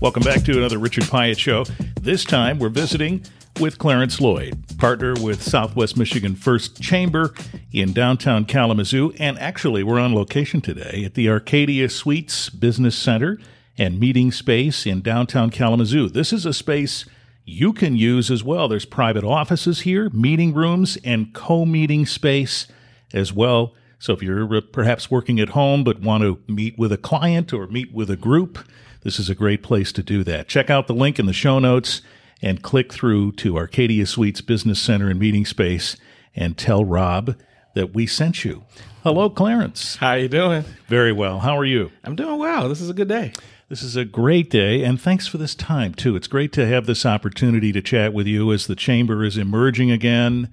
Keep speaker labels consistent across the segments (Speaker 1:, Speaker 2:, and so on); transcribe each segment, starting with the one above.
Speaker 1: Welcome back to another Richard Piet show. This time we're visiting with Clarence Lloyd, partner with Southwest Michigan First Chamber in downtown Kalamazoo. And actually, we're on location today at the Arcadia Suites Business Center and Meeting Space in downtown Kalamazoo. This is a space you can use as well. There's private offices here, meeting rooms, and co meeting space as well. So if you're uh, perhaps working at home but want to meet with a client or meet with a group, this is a great place to do that. Check out the link in the show notes and click through to Arcadia Suites Business Center and Meeting Space and tell Rob that we sent you. Hello, Clarence.
Speaker 2: How you doing?
Speaker 1: Very well. How are you?
Speaker 2: I'm doing well. This is a good day.
Speaker 1: This is a great day, and thanks for this time, too. It's great to have this opportunity to chat with you as the Chamber is emerging again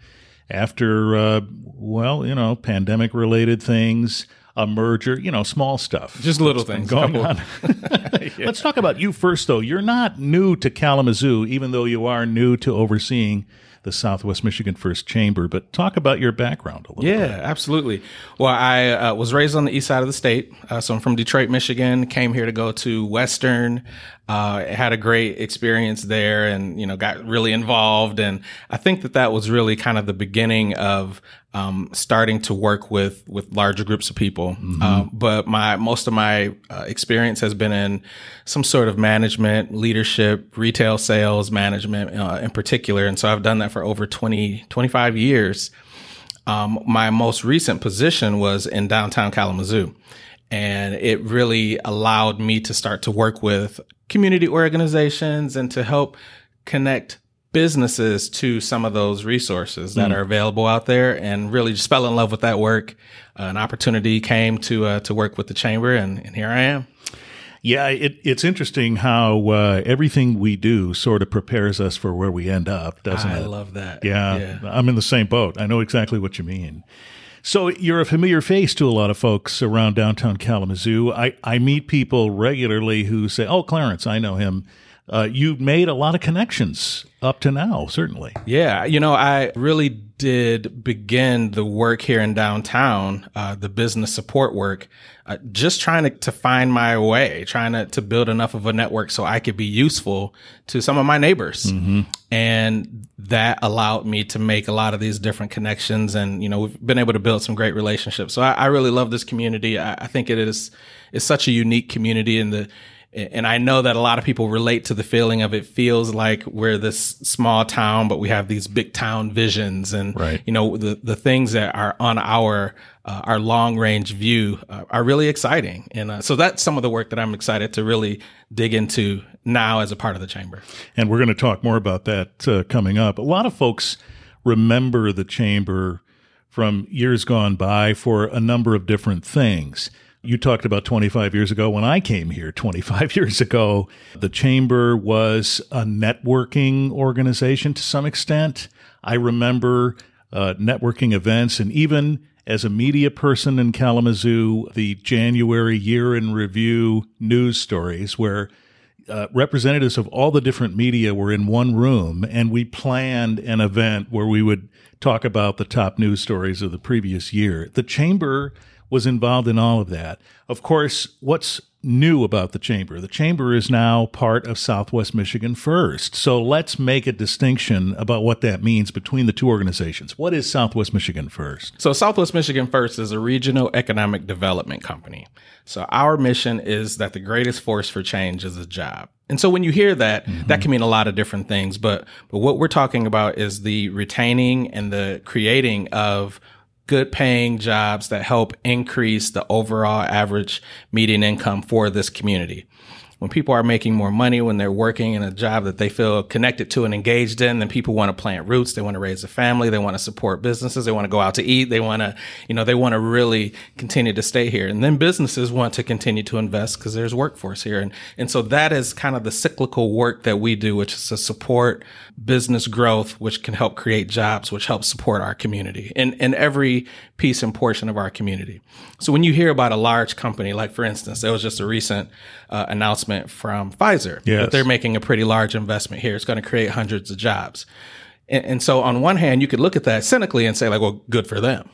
Speaker 1: after, uh, well, you know, pandemic related things, a merger, you know, small stuff.
Speaker 2: Just little things
Speaker 1: going on. yeah. Let's talk about you first, though. You're not new to Kalamazoo, even though you are new to overseeing the Southwest Michigan First Chamber, but talk about your background a little
Speaker 2: yeah,
Speaker 1: bit.
Speaker 2: absolutely. Well, I uh, was raised on the east side of the state. Uh, so I'm from Detroit, Michigan, came here to go to Western. Uh, had a great experience there and, you know, got really involved. And I think that that was really kind of the beginning of, um, starting to work with, with larger groups of people. Mm-hmm. Uh, but my, most of my uh, experience has been in some sort of management, leadership, retail sales management, uh, in particular. And so I've done that for over 20, 25 years. Um, my most recent position was in downtown Kalamazoo and it really allowed me to start to work with community organizations and to help connect businesses to some of those resources that mm. are available out there and really just fell in love with that work. Uh, an opportunity came to uh, to work with the chamber and, and here I am.
Speaker 1: Yeah, it, it's interesting how uh, everything we do sort of prepares us for where we end up, doesn't
Speaker 2: I
Speaker 1: it?
Speaker 2: I love that.
Speaker 1: Yeah, yeah, I'm in the same boat. I know exactly what you mean. So you're a familiar face to a lot of folks around downtown Kalamazoo. I, I meet people regularly who say, "Oh, Clarence, I know him." Uh, you've made a lot of connections up to now, certainly.
Speaker 2: Yeah, you know, I really did begin the work here in downtown, uh, the business support work, uh, just trying to, to find my way, trying to, to build enough of a network so I could be useful to some of my neighbors. Mm-hmm. And that allowed me to make a lot of these different connections. And, you know, we've been able to build some great relationships. So I, I really love this community. I, I think it is, it's such a unique community in the, and I know that a lot of people relate to the feeling of it feels like we're this small town, but we have these big town visions and,
Speaker 1: right.
Speaker 2: you know, the, the things that are on our, uh, our long range view uh, are really exciting. And uh, so that's some of the work that I'm excited to really dig into now as a part of the chamber.
Speaker 1: And we're going to talk more about that uh, coming up. A lot of folks remember the chamber from years gone by for a number of different things you talked about 25 years ago when I came here 25 years ago. The chamber was a networking organization to some extent. I remember uh, networking events and even as a media person in Kalamazoo, the January year in review news stories where uh, representatives of all the different media were in one room and we planned an event where we would talk about the top news stories of the previous year. The chamber was involved in all of that. Of course, what's new about the chamber? The chamber is now part of Southwest Michigan First. So let's make a distinction about what that means between the two organizations. What is Southwest Michigan First?
Speaker 2: So Southwest Michigan First is a regional economic development company. So our mission is that the greatest force for change is a job. And so when you hear that, mm-hmm. that can mean a lot of different things, but but what we're talking about is the retaining and the creating of good paying jobs that help increase the overall average median income for this community when people are making more money, when they're working in a job that they feel connected to and engaged in, then people want to plant roots. They want to raise a family. They want to support businesses. They want to go out to eat. They want to, you know, they want to really continue to stay here. And then businesses want to continue to invest because there's workforce here. And, and so that is kind of the cyclical work that we do, which is to support business growth, which can help create jobs, which helps support our community in, in every piece and portion of our community. So when you hear about a large company, like for instance, there was just a recent uh, announcement from Pfizer
Speaker 1: yes.
Speaker 2: that they're making a pretty large investment here. It's going to create hundreds of jobs. And, and so on one hand, you could look at that cynically and say like, well, good for them.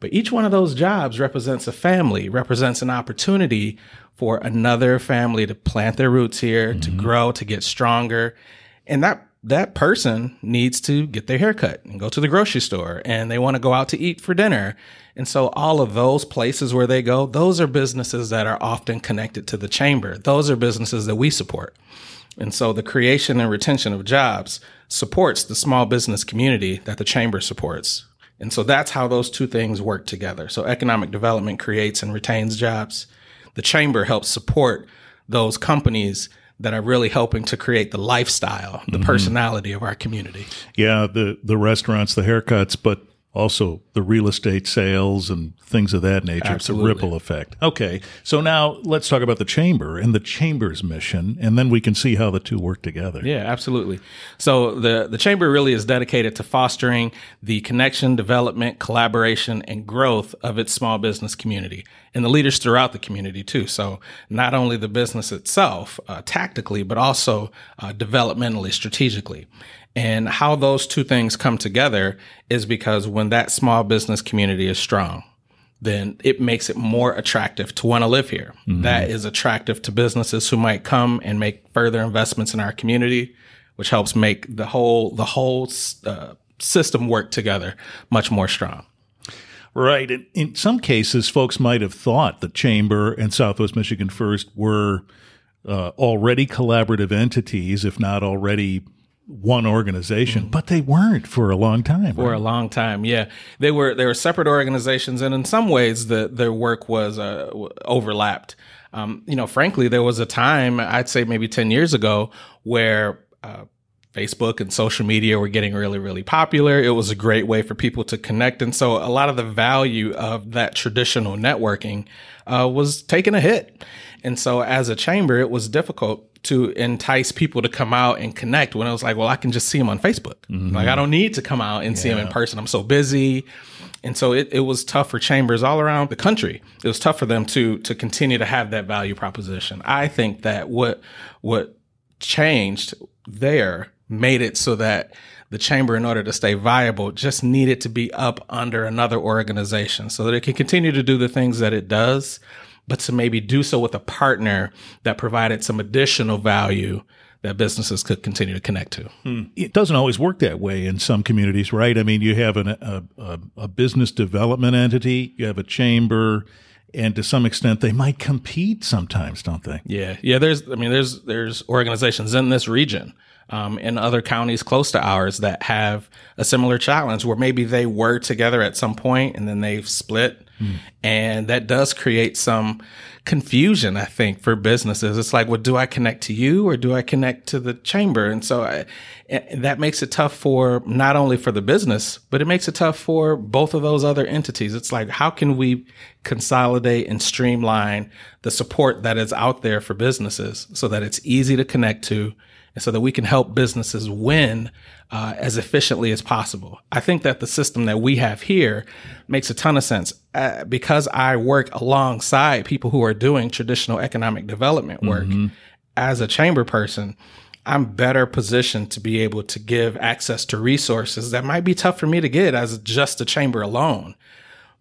Speaker 2: But each one of those jobs represents a family, represents an opportunity for another family to plant their roots here, mm-hmm. to grow, to get stronger. And that that person needs to get their hair cut and go to the grocery store and they want to go out to eat for dinner. And so all of those places where they go, those are businesses that are often connected to the chamber. Those are businesses that we support. And so the creation and retention of jobs supports the small business community that the chamber supports. And so that's how those two things work together. So economic development creates and retains jobs. The chamber helps support those companies that are really helping to create the lifestyle, the mm-hmm. personality of our community.
Speaker 1: Yeah, the the restaurants, the haircuts, but also the real estate sales and things of that nature.
Speaker 2: Absolutely.
Speaker 1: It's a ripple effect. Okay, so now let's talk about the chamber and the chamber's mission, and then we can see how the two work together.
Speaker 2: Yeah, absolutely. So the the chamber really is dedicated to fostering the connection, development, collaboration, and growth of its small business community and the leaders throughout the community too. So not only the business itself uh, tactically, but also uh, developmentally, strategically. And how those two things come together is because when that small business community is strong, then it makes it more attractive to want to live here. Mm-hmm. That is attractive to businesses who might come and make further investments in our community, which helps make the whole the whole uh, system work together much more strong.
Speaker 1: Right. In, in some cases, folks might have thought the Chamber and Southwest Michigan First were uh, already collaborative entities, if not already one organization, mm-hmm. but they weren't for a long time.
Speaker 2: For right? a long time, yeah, they were. They were separate organizations, and in some ways, the their work was uh, overlapped. Um, you know, frankly, there was a time I'd say maybe ten years ago where. Uh, Facebook and social media were getting really, really popular. It was a great way for people to connect. And so a lot of the value of that traditional networking uh, was taking a hit. And so as a chamber, it was difficult to entice people to come out and connect when it was like, well, I can just see them on Facebook. Mm-hmm. Like I don't need to come out and yeah. see them in person. I'm so busy. And so it, it was tough for chambers all around the country. It was tough for them to to continue to have that value proposition. I think that what what changed there made it so that the chamber, in order to stay viable, just needed to be up under another organization so that it can continue to do the things that it does, but to maybe do so with a partner that provided some additional value that businesses could continue to connect to.
Speaker 1: Hmm. It doesn't always work that way in some communities, right? I mean, you have an, a, a, a business development entity, you have a chamber, and to some extent they might compete sometimes, don't they?
Speaker 2: Yeah, yeah. There's, I mean, there's there's organizations in this region um, in other counties close to ours that have a similar challenge where maybe they were together at some point and then they've split. Mm. And that does create some confusion, I think, for businesses. It's like, well, do I connect to you or do I connect to the chamber? And so I, that makes it tough for not only for the business, but it makes it tough for both of those other entities. It's like, how can we consolidate and streamline the support that is out there for businesses so that it's easy to connect to and so that we can help businesses win uh, as efficiently as possible. I think that the system that we have here makes a ton of sense uh, because I work alongside people who are doing traditional economic development work mm-hmm. as a chamber person. I'm better positioned to be able to give access to resources that might be tough for me to get as just a chamber alone.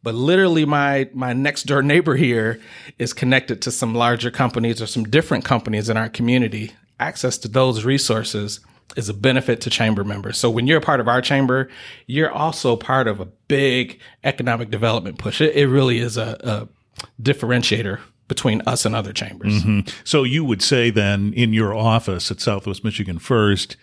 Speaker 2: But literally my my next door neighbor here is connected to some larger companies or some different companies in our community access to those resources is a benefit to chamber members. So when you're a part of our chamber, you're also part of a big economic development push. It, it really is a, a, differentiator between us and other chambers. Mm-hmm.
Speaker 1: So you would say then in your office at Southwest Michigan First,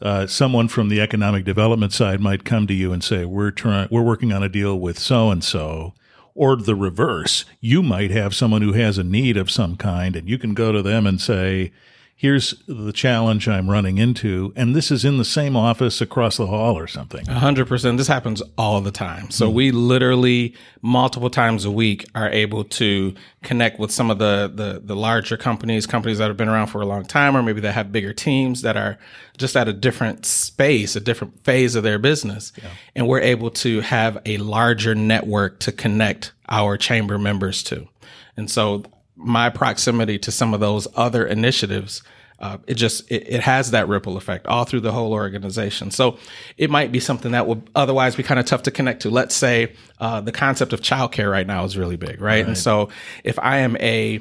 Speaker 1: uh, someone from the economic development side might come to you and say, "We're trying, we're working on a deal with so and so." Or the reverse, you might have someone who has a need of some kind, and you can go to them and say, here's the challenge I'm running into, and this is in the same office across the hall or something.
Speaker 2: A hundred percent. This happens all the time. So mm we literally multiple times a week are able to connect with some of the, the the larger companies, companies that have been around for a long time, or maybe that have bigger teams that are just at a different space, a different phase of their business, yeah. and we're able to have a larger network to connect our chamber members to. And so my proximity to some of those other initiatives uh, it just it, it, has that ripple effect all through the whole organization. So it might be something that would otherwise be kind of tough to connect to. Let's say uh, the concept of childcare right now is really big, right? right? And so if I am a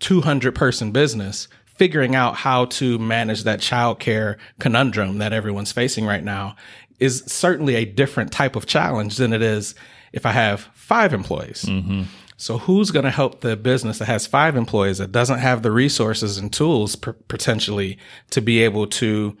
Speaker 2: 200 person business, figuring out how to manage that childcare conundrum that everyone's facing right now is certainly a different type of challenge than it is if I have five employees. Mm-hmm. So who's going to help the business that has five employees that doesn't have the resources and tools p- potentially to be able to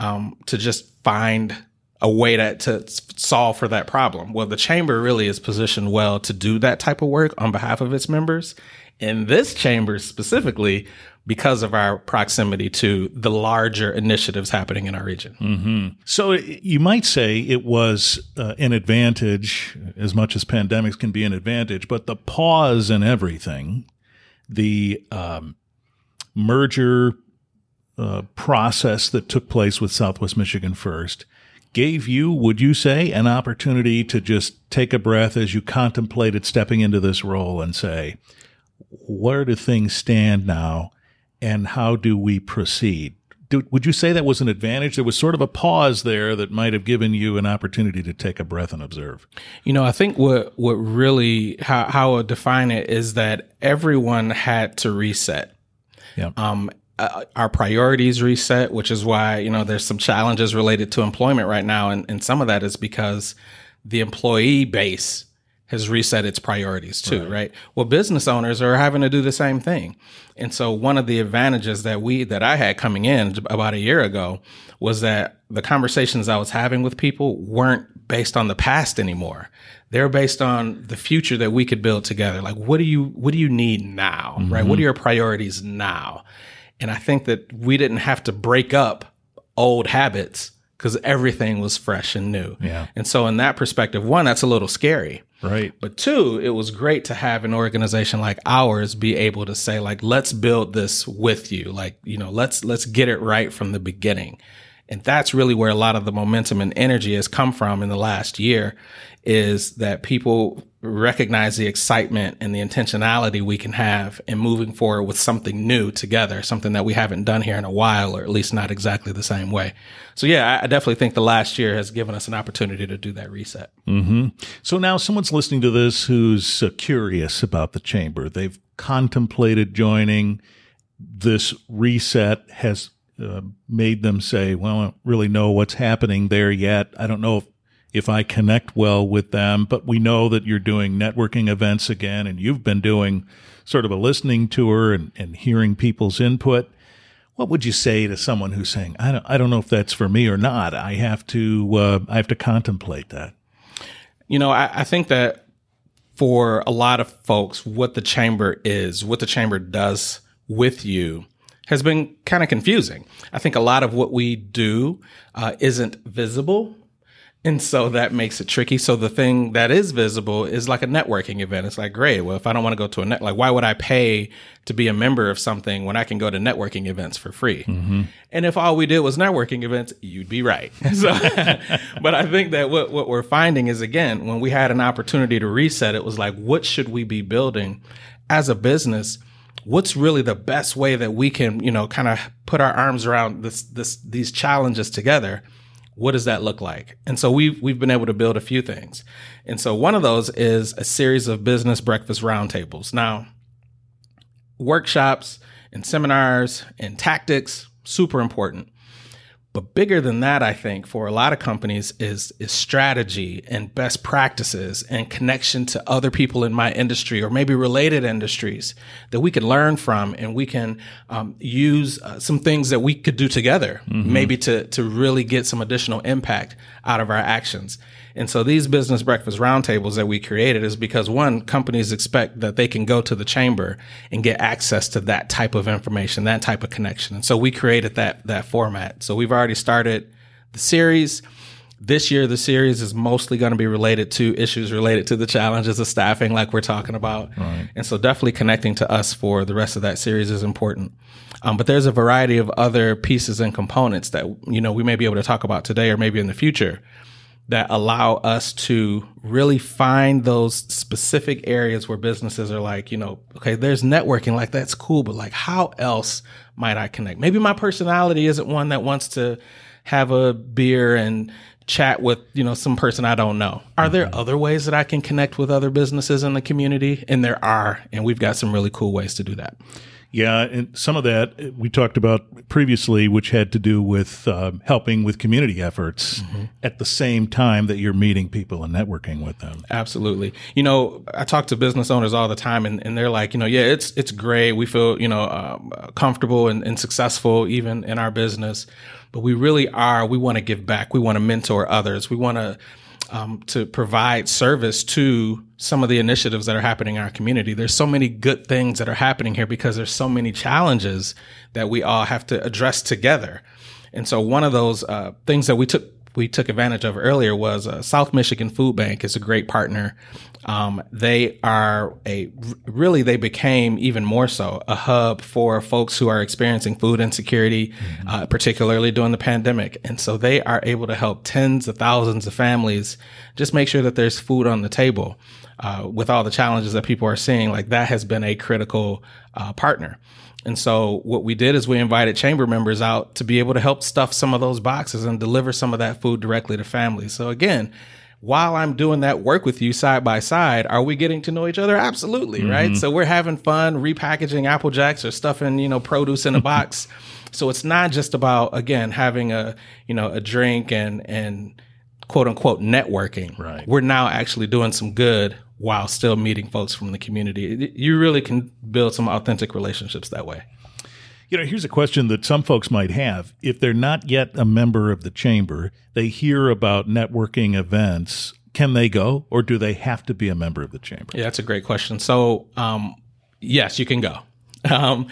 Speaker 2: um, to just find a way to, to solve for that problem? Well, the chamber really is positioned well to do that type of work on behalf of its members. In this chamber specifically, because of our proximity to the larger initiatives happening in our region.
Speaker 1: Mm-hmm. So you might say it was uh, an advantage, as much as pandemics can be an advantage, but the pause in everything, the um, merger uh, process that took place with Southwest Michigan First gave you, would you say, an opportunity to just take a breath as you contemplated stepping into this role and say, where do things stand now? and how do we proceed? Do, would you say that was an advantage? There was sort of a pause there that might have given you an opportunity to take a breath and observe.
Speaker 2: You know, I think what what really how how I would define it is that everyone had to reset. Yeah. Um, uh, our priorities reset, which is why you know there's some challenges related to employment right now, and, and some of that is because the employee base has reset its priorities too, right. right. Well, business owners are having to do the same thing. And so one of the advantages that we, that I had coming in about a year ago was that the conversations I was having with people weren't based on the past anymore. They're based on the future that we could build together. Like, what do you, what do you need now? Mm-hmm. Right. What are your priorities now? And I think that we didn't have to break up old habits because everything was fresh and new. Yeah. And so in that perspective, one, that's a little scary
Speaker 1: Right.
Speaker 2: But two, it was great to have an organization like ours be able to say like let's build this with you. Like, you know, let's let's get it right from the beginning. And that's really where a lot of the momentum and energy has come from in the last year is that people recognize the excitement and the intentionality we can have in moving forward with something new together, something that we haven't done here in a while, or at least not exactly the same way. So yeah, I definitely think the last year has given us an opportunity to do that reset.
Speaker 1: Mm-hmm. So now someone's listening to this who's uh, curious about the chamber. They've contemplated joining. This reset has uh, made them say, well, I don't really know what's happening there yet. I don't know if if I connect well with them. But we know that you're doing networking events again, and you've been doing sort of a listening tour and, and hearing people's input. What would you say to someone who's saying, I don't, I don't know if that's for me or not. I have to, uh, I have to contemplate that.
Speaker 2: You know, I, I think that for a lot of folks, what the chamber is, what the chamber does with you has been kind of confusing. I think a lot of what we do uh, isn't visible and so that makes it tricky. So the thing that is visible is like a networking event. It's like, great. Well, if I don't want to go to a net, like, why would I pay to be a member of something when I can go to networking events for free? Mm-hmm. And if all we did was networking events, you'd be right. So, but I think that what, what we're finding is again, when we had an opportunity to reset, it was like, what should we be building as a business? What's really the best way that we can, you know, kind of put our arms around this, this, these challenges together? what does that look like? And so we've we've been able to build a few things. And so one of those is a series of business breakfast roundtables. Now, workshops and seminars and tactics super important. But bigger than that, I think for a lot of companies is, is strategy and best practices and connection to other people in my industry or maybe related industries that we can learn from and we can um, use uh, some things that we could do together, mm-hmm. maybe to, to really get some additional impact out of our actions. And so these business breakfast roundtables that we created is because one, companies expect that they can go to the chamber and get access to that type of information, that type of connection. And so we created that, that format. So we've already started the series. This year, the series is mostly going to be related to issues related to the challenges of staffing, like we're talking about. Right. And so definitely connecting to us for the rest of that series is important. Um, but there's a variety of other pieces and components that, you know, we may be able to talk about today or maybe in the future that allow us to really find those specific areas where businesses are like, you know, okay, there's networking, like that's cool, but like how else might I connect? Maybe my personality isn't one that wants to have a beer and chat with, you know, some person I don't know. Are there mm-hmm. other ways that I can connect with other businesses in the community? And there are, and we've got some really cool ways to do that.
Speaker 1: Yeah, and some of that we talked about previously, which had to do with uh, helping with community efforts mm-hmm. at the same time that you're meeting people and networking with them.
Speaker 2: Absolutely. You know, I talk to business owners all the time, and, and they're like, you know, yeah, it's it's great. We feel you know um, comfortable and, and successful even in our business, but we really are. We want to give back. We want to mentor others. We want to um, to provide service to some of the initiatives that are happening in our community. There's so many good things that are happening here because there's so many challenges that we all have to address together. And so one of those uh, things that we took we took advantage of earlier was uh, South Michigan Food Bank is a great partner. Um, they are a really they became even more so a hub for folks who are experiencing food insecurity, mm-hmm. uh, particularly during the pandemic. And so they are able to help tens of thousands of families just make sure that there's food on the table. Uh, with all the challenges that people are seeing, like that has been a critical uh, partner. And so what we did is we invited chamber members out to be able to help stuff some of those boxes and deliver some of that food directly to families. So again, while I'm doing that work with you side by side, are we getting to know each other? Absolutely, mm-hmm. right? So we're having fun repackaging Apple Jacks or stuffing, you know, produce in a box. so it's not just about again having a, you know, a drink and and quote unquote networking.
Speaker 1: Right.
Speaker 2: We're now actually doing some good while still meeting folks from the community. You really can build some authentic relationships that way.
Speaker 1: You know, here's a question that some folks might have. If they're not yet a member of the chamber, they hear about networking events. Can they go or do they have to be a member of the chamber?
Speaker 2: Yeah, that's a great question. So, um, yes, you can go. Um,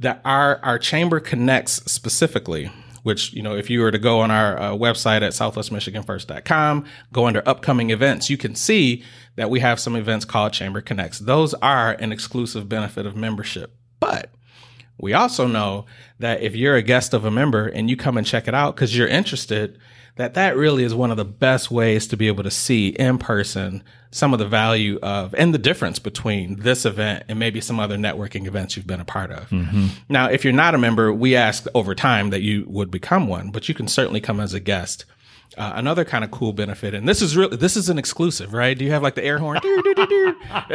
Speaker 2: that our, our chamber connects specifically which, you know, if you were to go on our uh, website at southwestmichiganfirst.com, go under upcoming events, you can see that we have some events called Chamber Connects. Those are an exclusive benefit of membership. But we also know that if you're a guest of a member and you come and check it out because you're interested, that that really is one of the best ways to be able to see in person some of the value of and the difference between this event and maybe some other networking events you've been a part of. Mm-hmm. Now, if you're not a member, we ask over time that you would become one, but you can certainly come as a guest. Uh, another kind of cool benefit, and this is really this is an exclusive, right? Do you have like the air horn?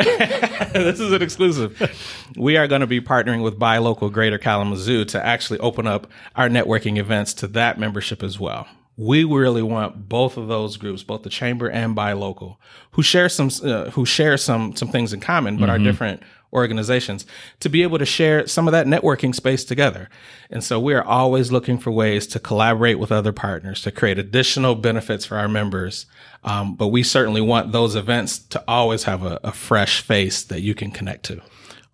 Speaker 2: this is an exclusive. We are going to be partnering with Buy Local Greater Kalamazoo to actually open up our networking events to that membership as well we really want both of those groups, both the chamber and buy local, who share some uh, who share some some things in common, but mm-hmm. are different organizations, to be able to share some of that networking space together. And so we are always looking for ways to collaborate with other partners to create additional benefits for our members. Um, but we certainly want those events to always have a, a, fresh face that you can connect to.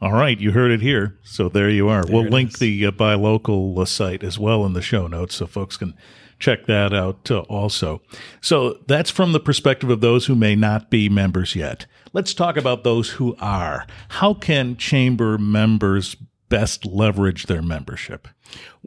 Speaker 1: All right, you heard it here. So there you are. There we'll link is. the uh, buy local uh, site as well in the show notes so folks can check that out uh, also. So that's from the perspective of those who may not be members yet. Let's talk about those who are. How can chamber members best leverage their membership?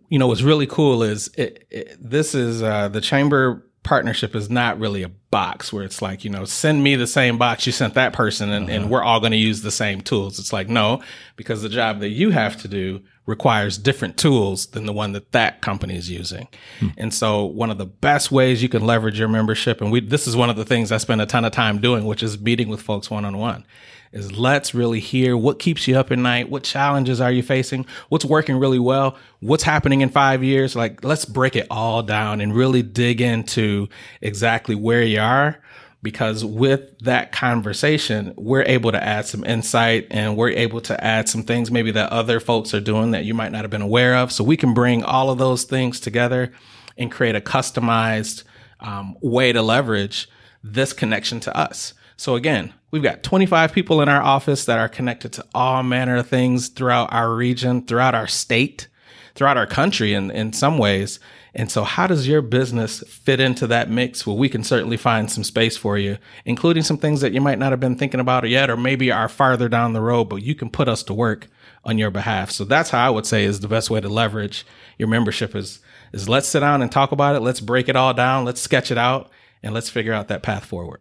Speaker 2: You know, what's really cool is it, it, this is uh, the chamber partnership is not really a box where it's like, you know, send me the same box you sent that person and, uh-huh. and we're all going to use the same tools. It's like, no, because the job that you have to do requires different tools than the one that that company is using. Hmm. And so one of the best ways you can leverage your membership, and we, this is one of the things I spend a ton of time doing, which is meeting with folks one on one is let's really hear what keeps you up at night. What challenges are you facing? What's working really well? What's happening in five years? Like, let's break it all down and really dig into exactly where you are because with that conversation, we're able to add some insight and we're able to add some things maybe that other folks are doing that you might not have been aware of. So we can bring all of those things together and create a customized um, way to leverage this connection to us. So again, we've got 25 people in our office that are connected to all manner of things throughout our region, throughout our state, throughout our country in, in some ways. And so, how does your business fit into that mix? Well, we can certainly find some space for you, including some things that you might not have been thinking about yet, or maybe are farther down the road, but you can put us to work on your behalf. So that's how I would say is the best way to leverage your membership is, is let's sit down and talk about it. Let's break it all down. Let's sketch it out and let's figure out that path forward.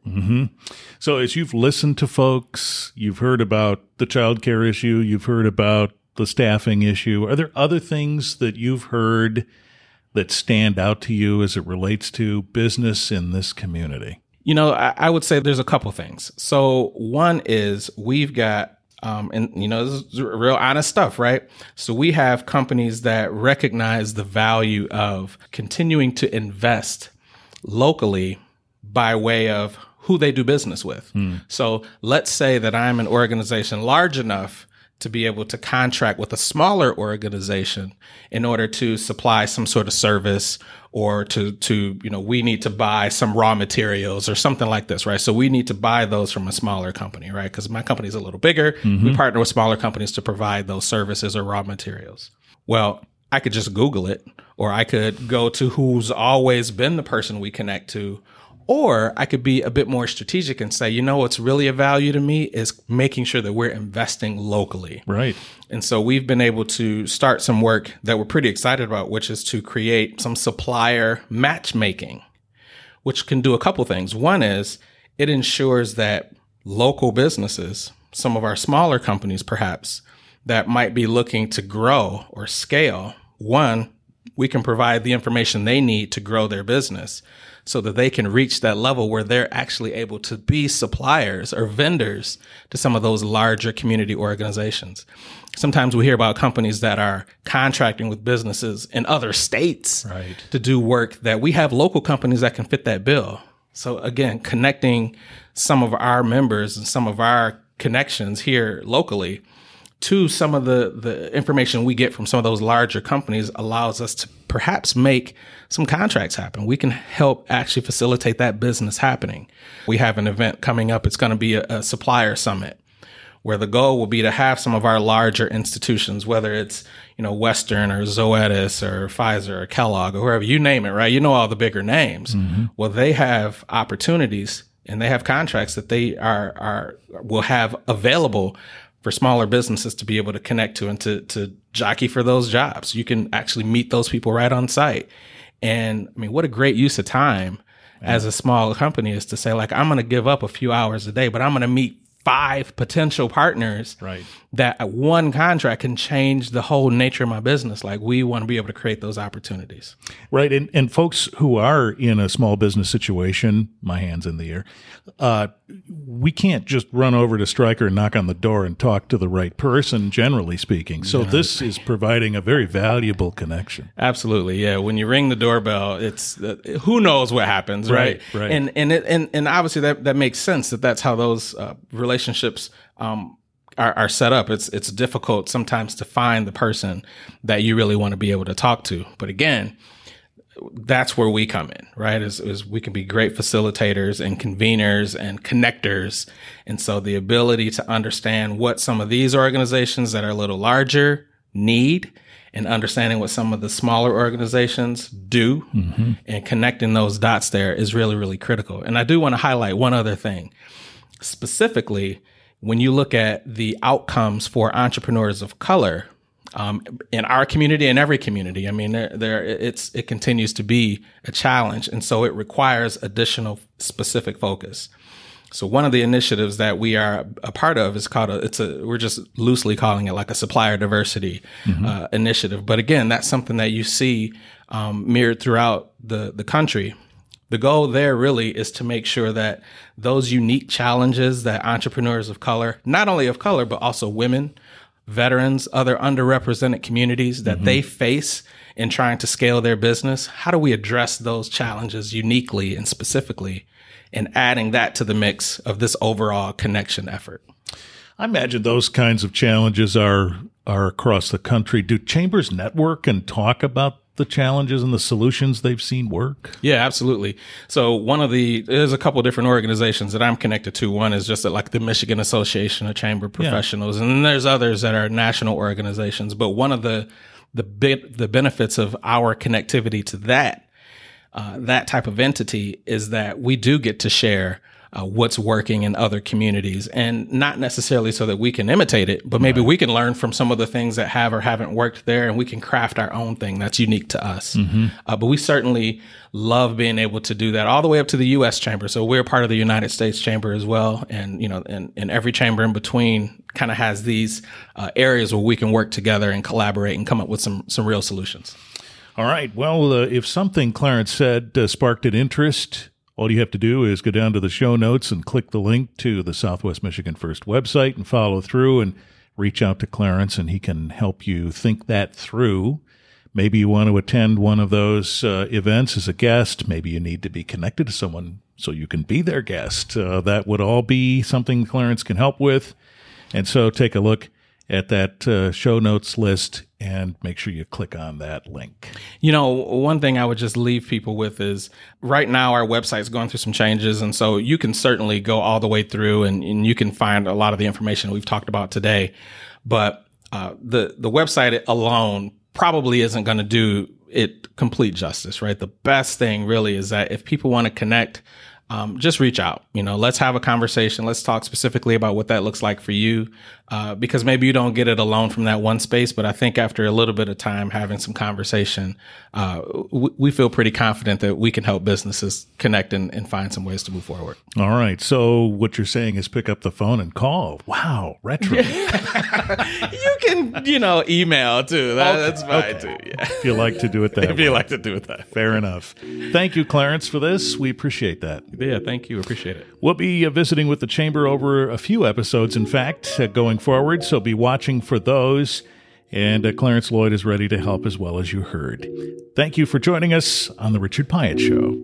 Speaker 1: So, as you've listened to folks, you've heard about the child care issue, you've heard about the staffing issue. Are there other things that you've heard that stand out to you as it relates to business in this community?
Speaker 2: You know, I, I would say there's a couple things. So one is we've got, um, and you know, this is real honest stuff, right? So we have companies that recognize the value of continuing to invest locally by way of who they do business with. Hmm. So let's say that I'm an organization large enough to be able to contract with a smaller organization in order to supply some sort of service or to to you know we need to buy some raw materials or something like this right? So we need to buy those from a smaller company right? Because my company is a little bigger. We mm-hmm. partner with smaller companies to provide those services or raw materials. Well i could just google it or i could go to who's always been the person we connect to or I could be a bit more strategic and say, you know, what's really a value to me is making sure that we're investing locally.
Speaker 1: Right.
Speaker 2: And so we've been able to start some work that we're pretty excited about, which is to create some supplier matchmaking, which can do a couple things. One is it ensures that local businesses, some of our smaller companies perhaps, that might be looking to grow or scale, one, we can provide the information they need to grow their business so that they can reach that level where they're actually able to be suppliers or vendors to some of those larger community organizations. Sometimes we hear about companies that are contracting with businesses in other states
Speaker 1: Right.
Speaker 2: to do work that we have local companies that can fit that bill. So again, connecting some of our members and some of our connections here locally to some of the the information we get from some of those larger companies allows us to perhaps make some contracts happen. We can help actually facilitate that business happening. We have an event coming up. It's going to be a, a supplier summit where the goal will be to have some of our larger institutions, whether it's, you know, Western or Zoetis or Pfizer or Kellogg or whoever, you name it, right? You know all the bigger names. Mm-hmm. Well, they have opportunities and they have contracts that they are, are, will have available for smaller businesses to be able to connect to and to, to jockey for those jobs. You can actually meet those people right on site. And I mean, what a great use of time as a small company is to say, like, I'm going to give up a few hours a day, but I'm going to meet five potential partners
Speaker 1: Right.
Speaker 2: that one contract can change the whole nature of my business. Like, we want to be able to create those opportunities.
Speaker 1: Right. And, and folks who are in a small business situation, my hands in the air, uh, we can't just run over to Stryker and knock on the door and talk to the right person, generally speaking. So this is providing a very valuable connection.
Speaker 2: Absolutely, yeah. When you ring the doorbell, it's uh, who knows what happens, right?
Speaker 1: Right, right.
Speaker 2: And and it, and and obviously that that makes sense that that's how those uh, relationships um, are, are set up. It's it's difficult sometimes to find the person that you really want to be able to talk to, but again. That's where we come in, right? Is, is we can be great facilitators and conveners and connectors. And so the ability to understand what some of these organizations that are a little larger need and understanding what some of the smaller organizations do and connecting those dots there is really, really critical. And I do want to highlight one other thing. Specifically, when you look at the outcomes for entrepreneurs of color um, in our community and every community, I mean, there, there it's it continues to be a challenge, and so it requires additional specific focus. So one of the initiatives that we are a part of is called a, it's a, we're just loosely calling it like a supplier diversity uh, initiative. But again, that's something that you see um, mirrored throughout the, the country. The goal there really is to make sure that those unique challenges that entrepreneurs of color, not only of color, but also women, veterans, other underrepresented communities that mm-hmm. they face in trying to scale their business, how do we address those challenges uniquely and specifically and adding that to the mix of this overall connection effort?
Speaker 1: I imagine those kinds of challenges are are across the country. Do chambers network and talk about the challenges and the solutions they've seen work?
Speaker 2: Yeah, absolutely. So one of the there's a couple different organizations that I'm connected to. One is just like the Michigan Association of Chamber Professionals, and then there's others that are national organizations. But one of the the bit the benefits of our connectivity to that uh, that type of entity is that we do get to share uh, what's working in other communities, and not necessarily so that we can imitate it, but maybe right. we can learn from some of the things that have or haven't worked there, and we can craft our own thing that's unique to us. Mm-hmm. Uh, but we certainly love being able to do that all the way up to the U.S. Chamber. So we're part of the United States Chamber as well, and you know, and, and every chamber in between kind of has these uh, areas where we can work together and collaborate and come up with some some real solutions.
Speaker 1: All right. Well, uh, if something Clarence said uh, sparked an interest, all you have to do is go down to the show notes and click the link to the Southwest Michigan First website and follow through and reach out to Clarence and he can help you think that through. Maybe you want to attend one of those uh, events as a guest. Maybe you need to be connected to someone so you can be their guest. Uh, that would all be something Clarence can help with. And so take a look at that uh, show notes list and make sure you click on that link.
Speaker 2: You know, one thing I would just leave people with is right now our website's going through some changes. And so you can certainly go all the way through and, and you can find a lot of the information we've talked about today. But uh, the, the website alone probably isn't going to do it complete justice, right? The best thing really is that if people want to connect um, just reach out. You know, let's have a conversation. Let's talk specifically about what that looks like for you, uh, because maybe you don't get it alone from that one space. But I think after a little bit of time having some conversation, uh, we, we, feel pretty confident that we can help businesses connect and, and, find some ways to move forward.
Speaker 1: All right. So what you're saying is pick up the phone and call. Wow, retro.
Speaker 2: you can, you know, email too. That, okay. That's fine okay. too. Yeah.
Speaker 1: If you like to do it that.
Speaker 2: if way. you like to do it that.
Speaker 1: Fair enough. Thank you, Clarence, for this. We appreciate that.
Speaker 2: Yeah, thank you. Appreciate it.
Speaker 1: We'll be uh, visiting with the Chamber over a few episodes, in fact, uh, going forward. So be watching for those. And uh, Clarence Lloyd is ready to help as well as you heard. Thank you for joining us on The Richard Piet Show.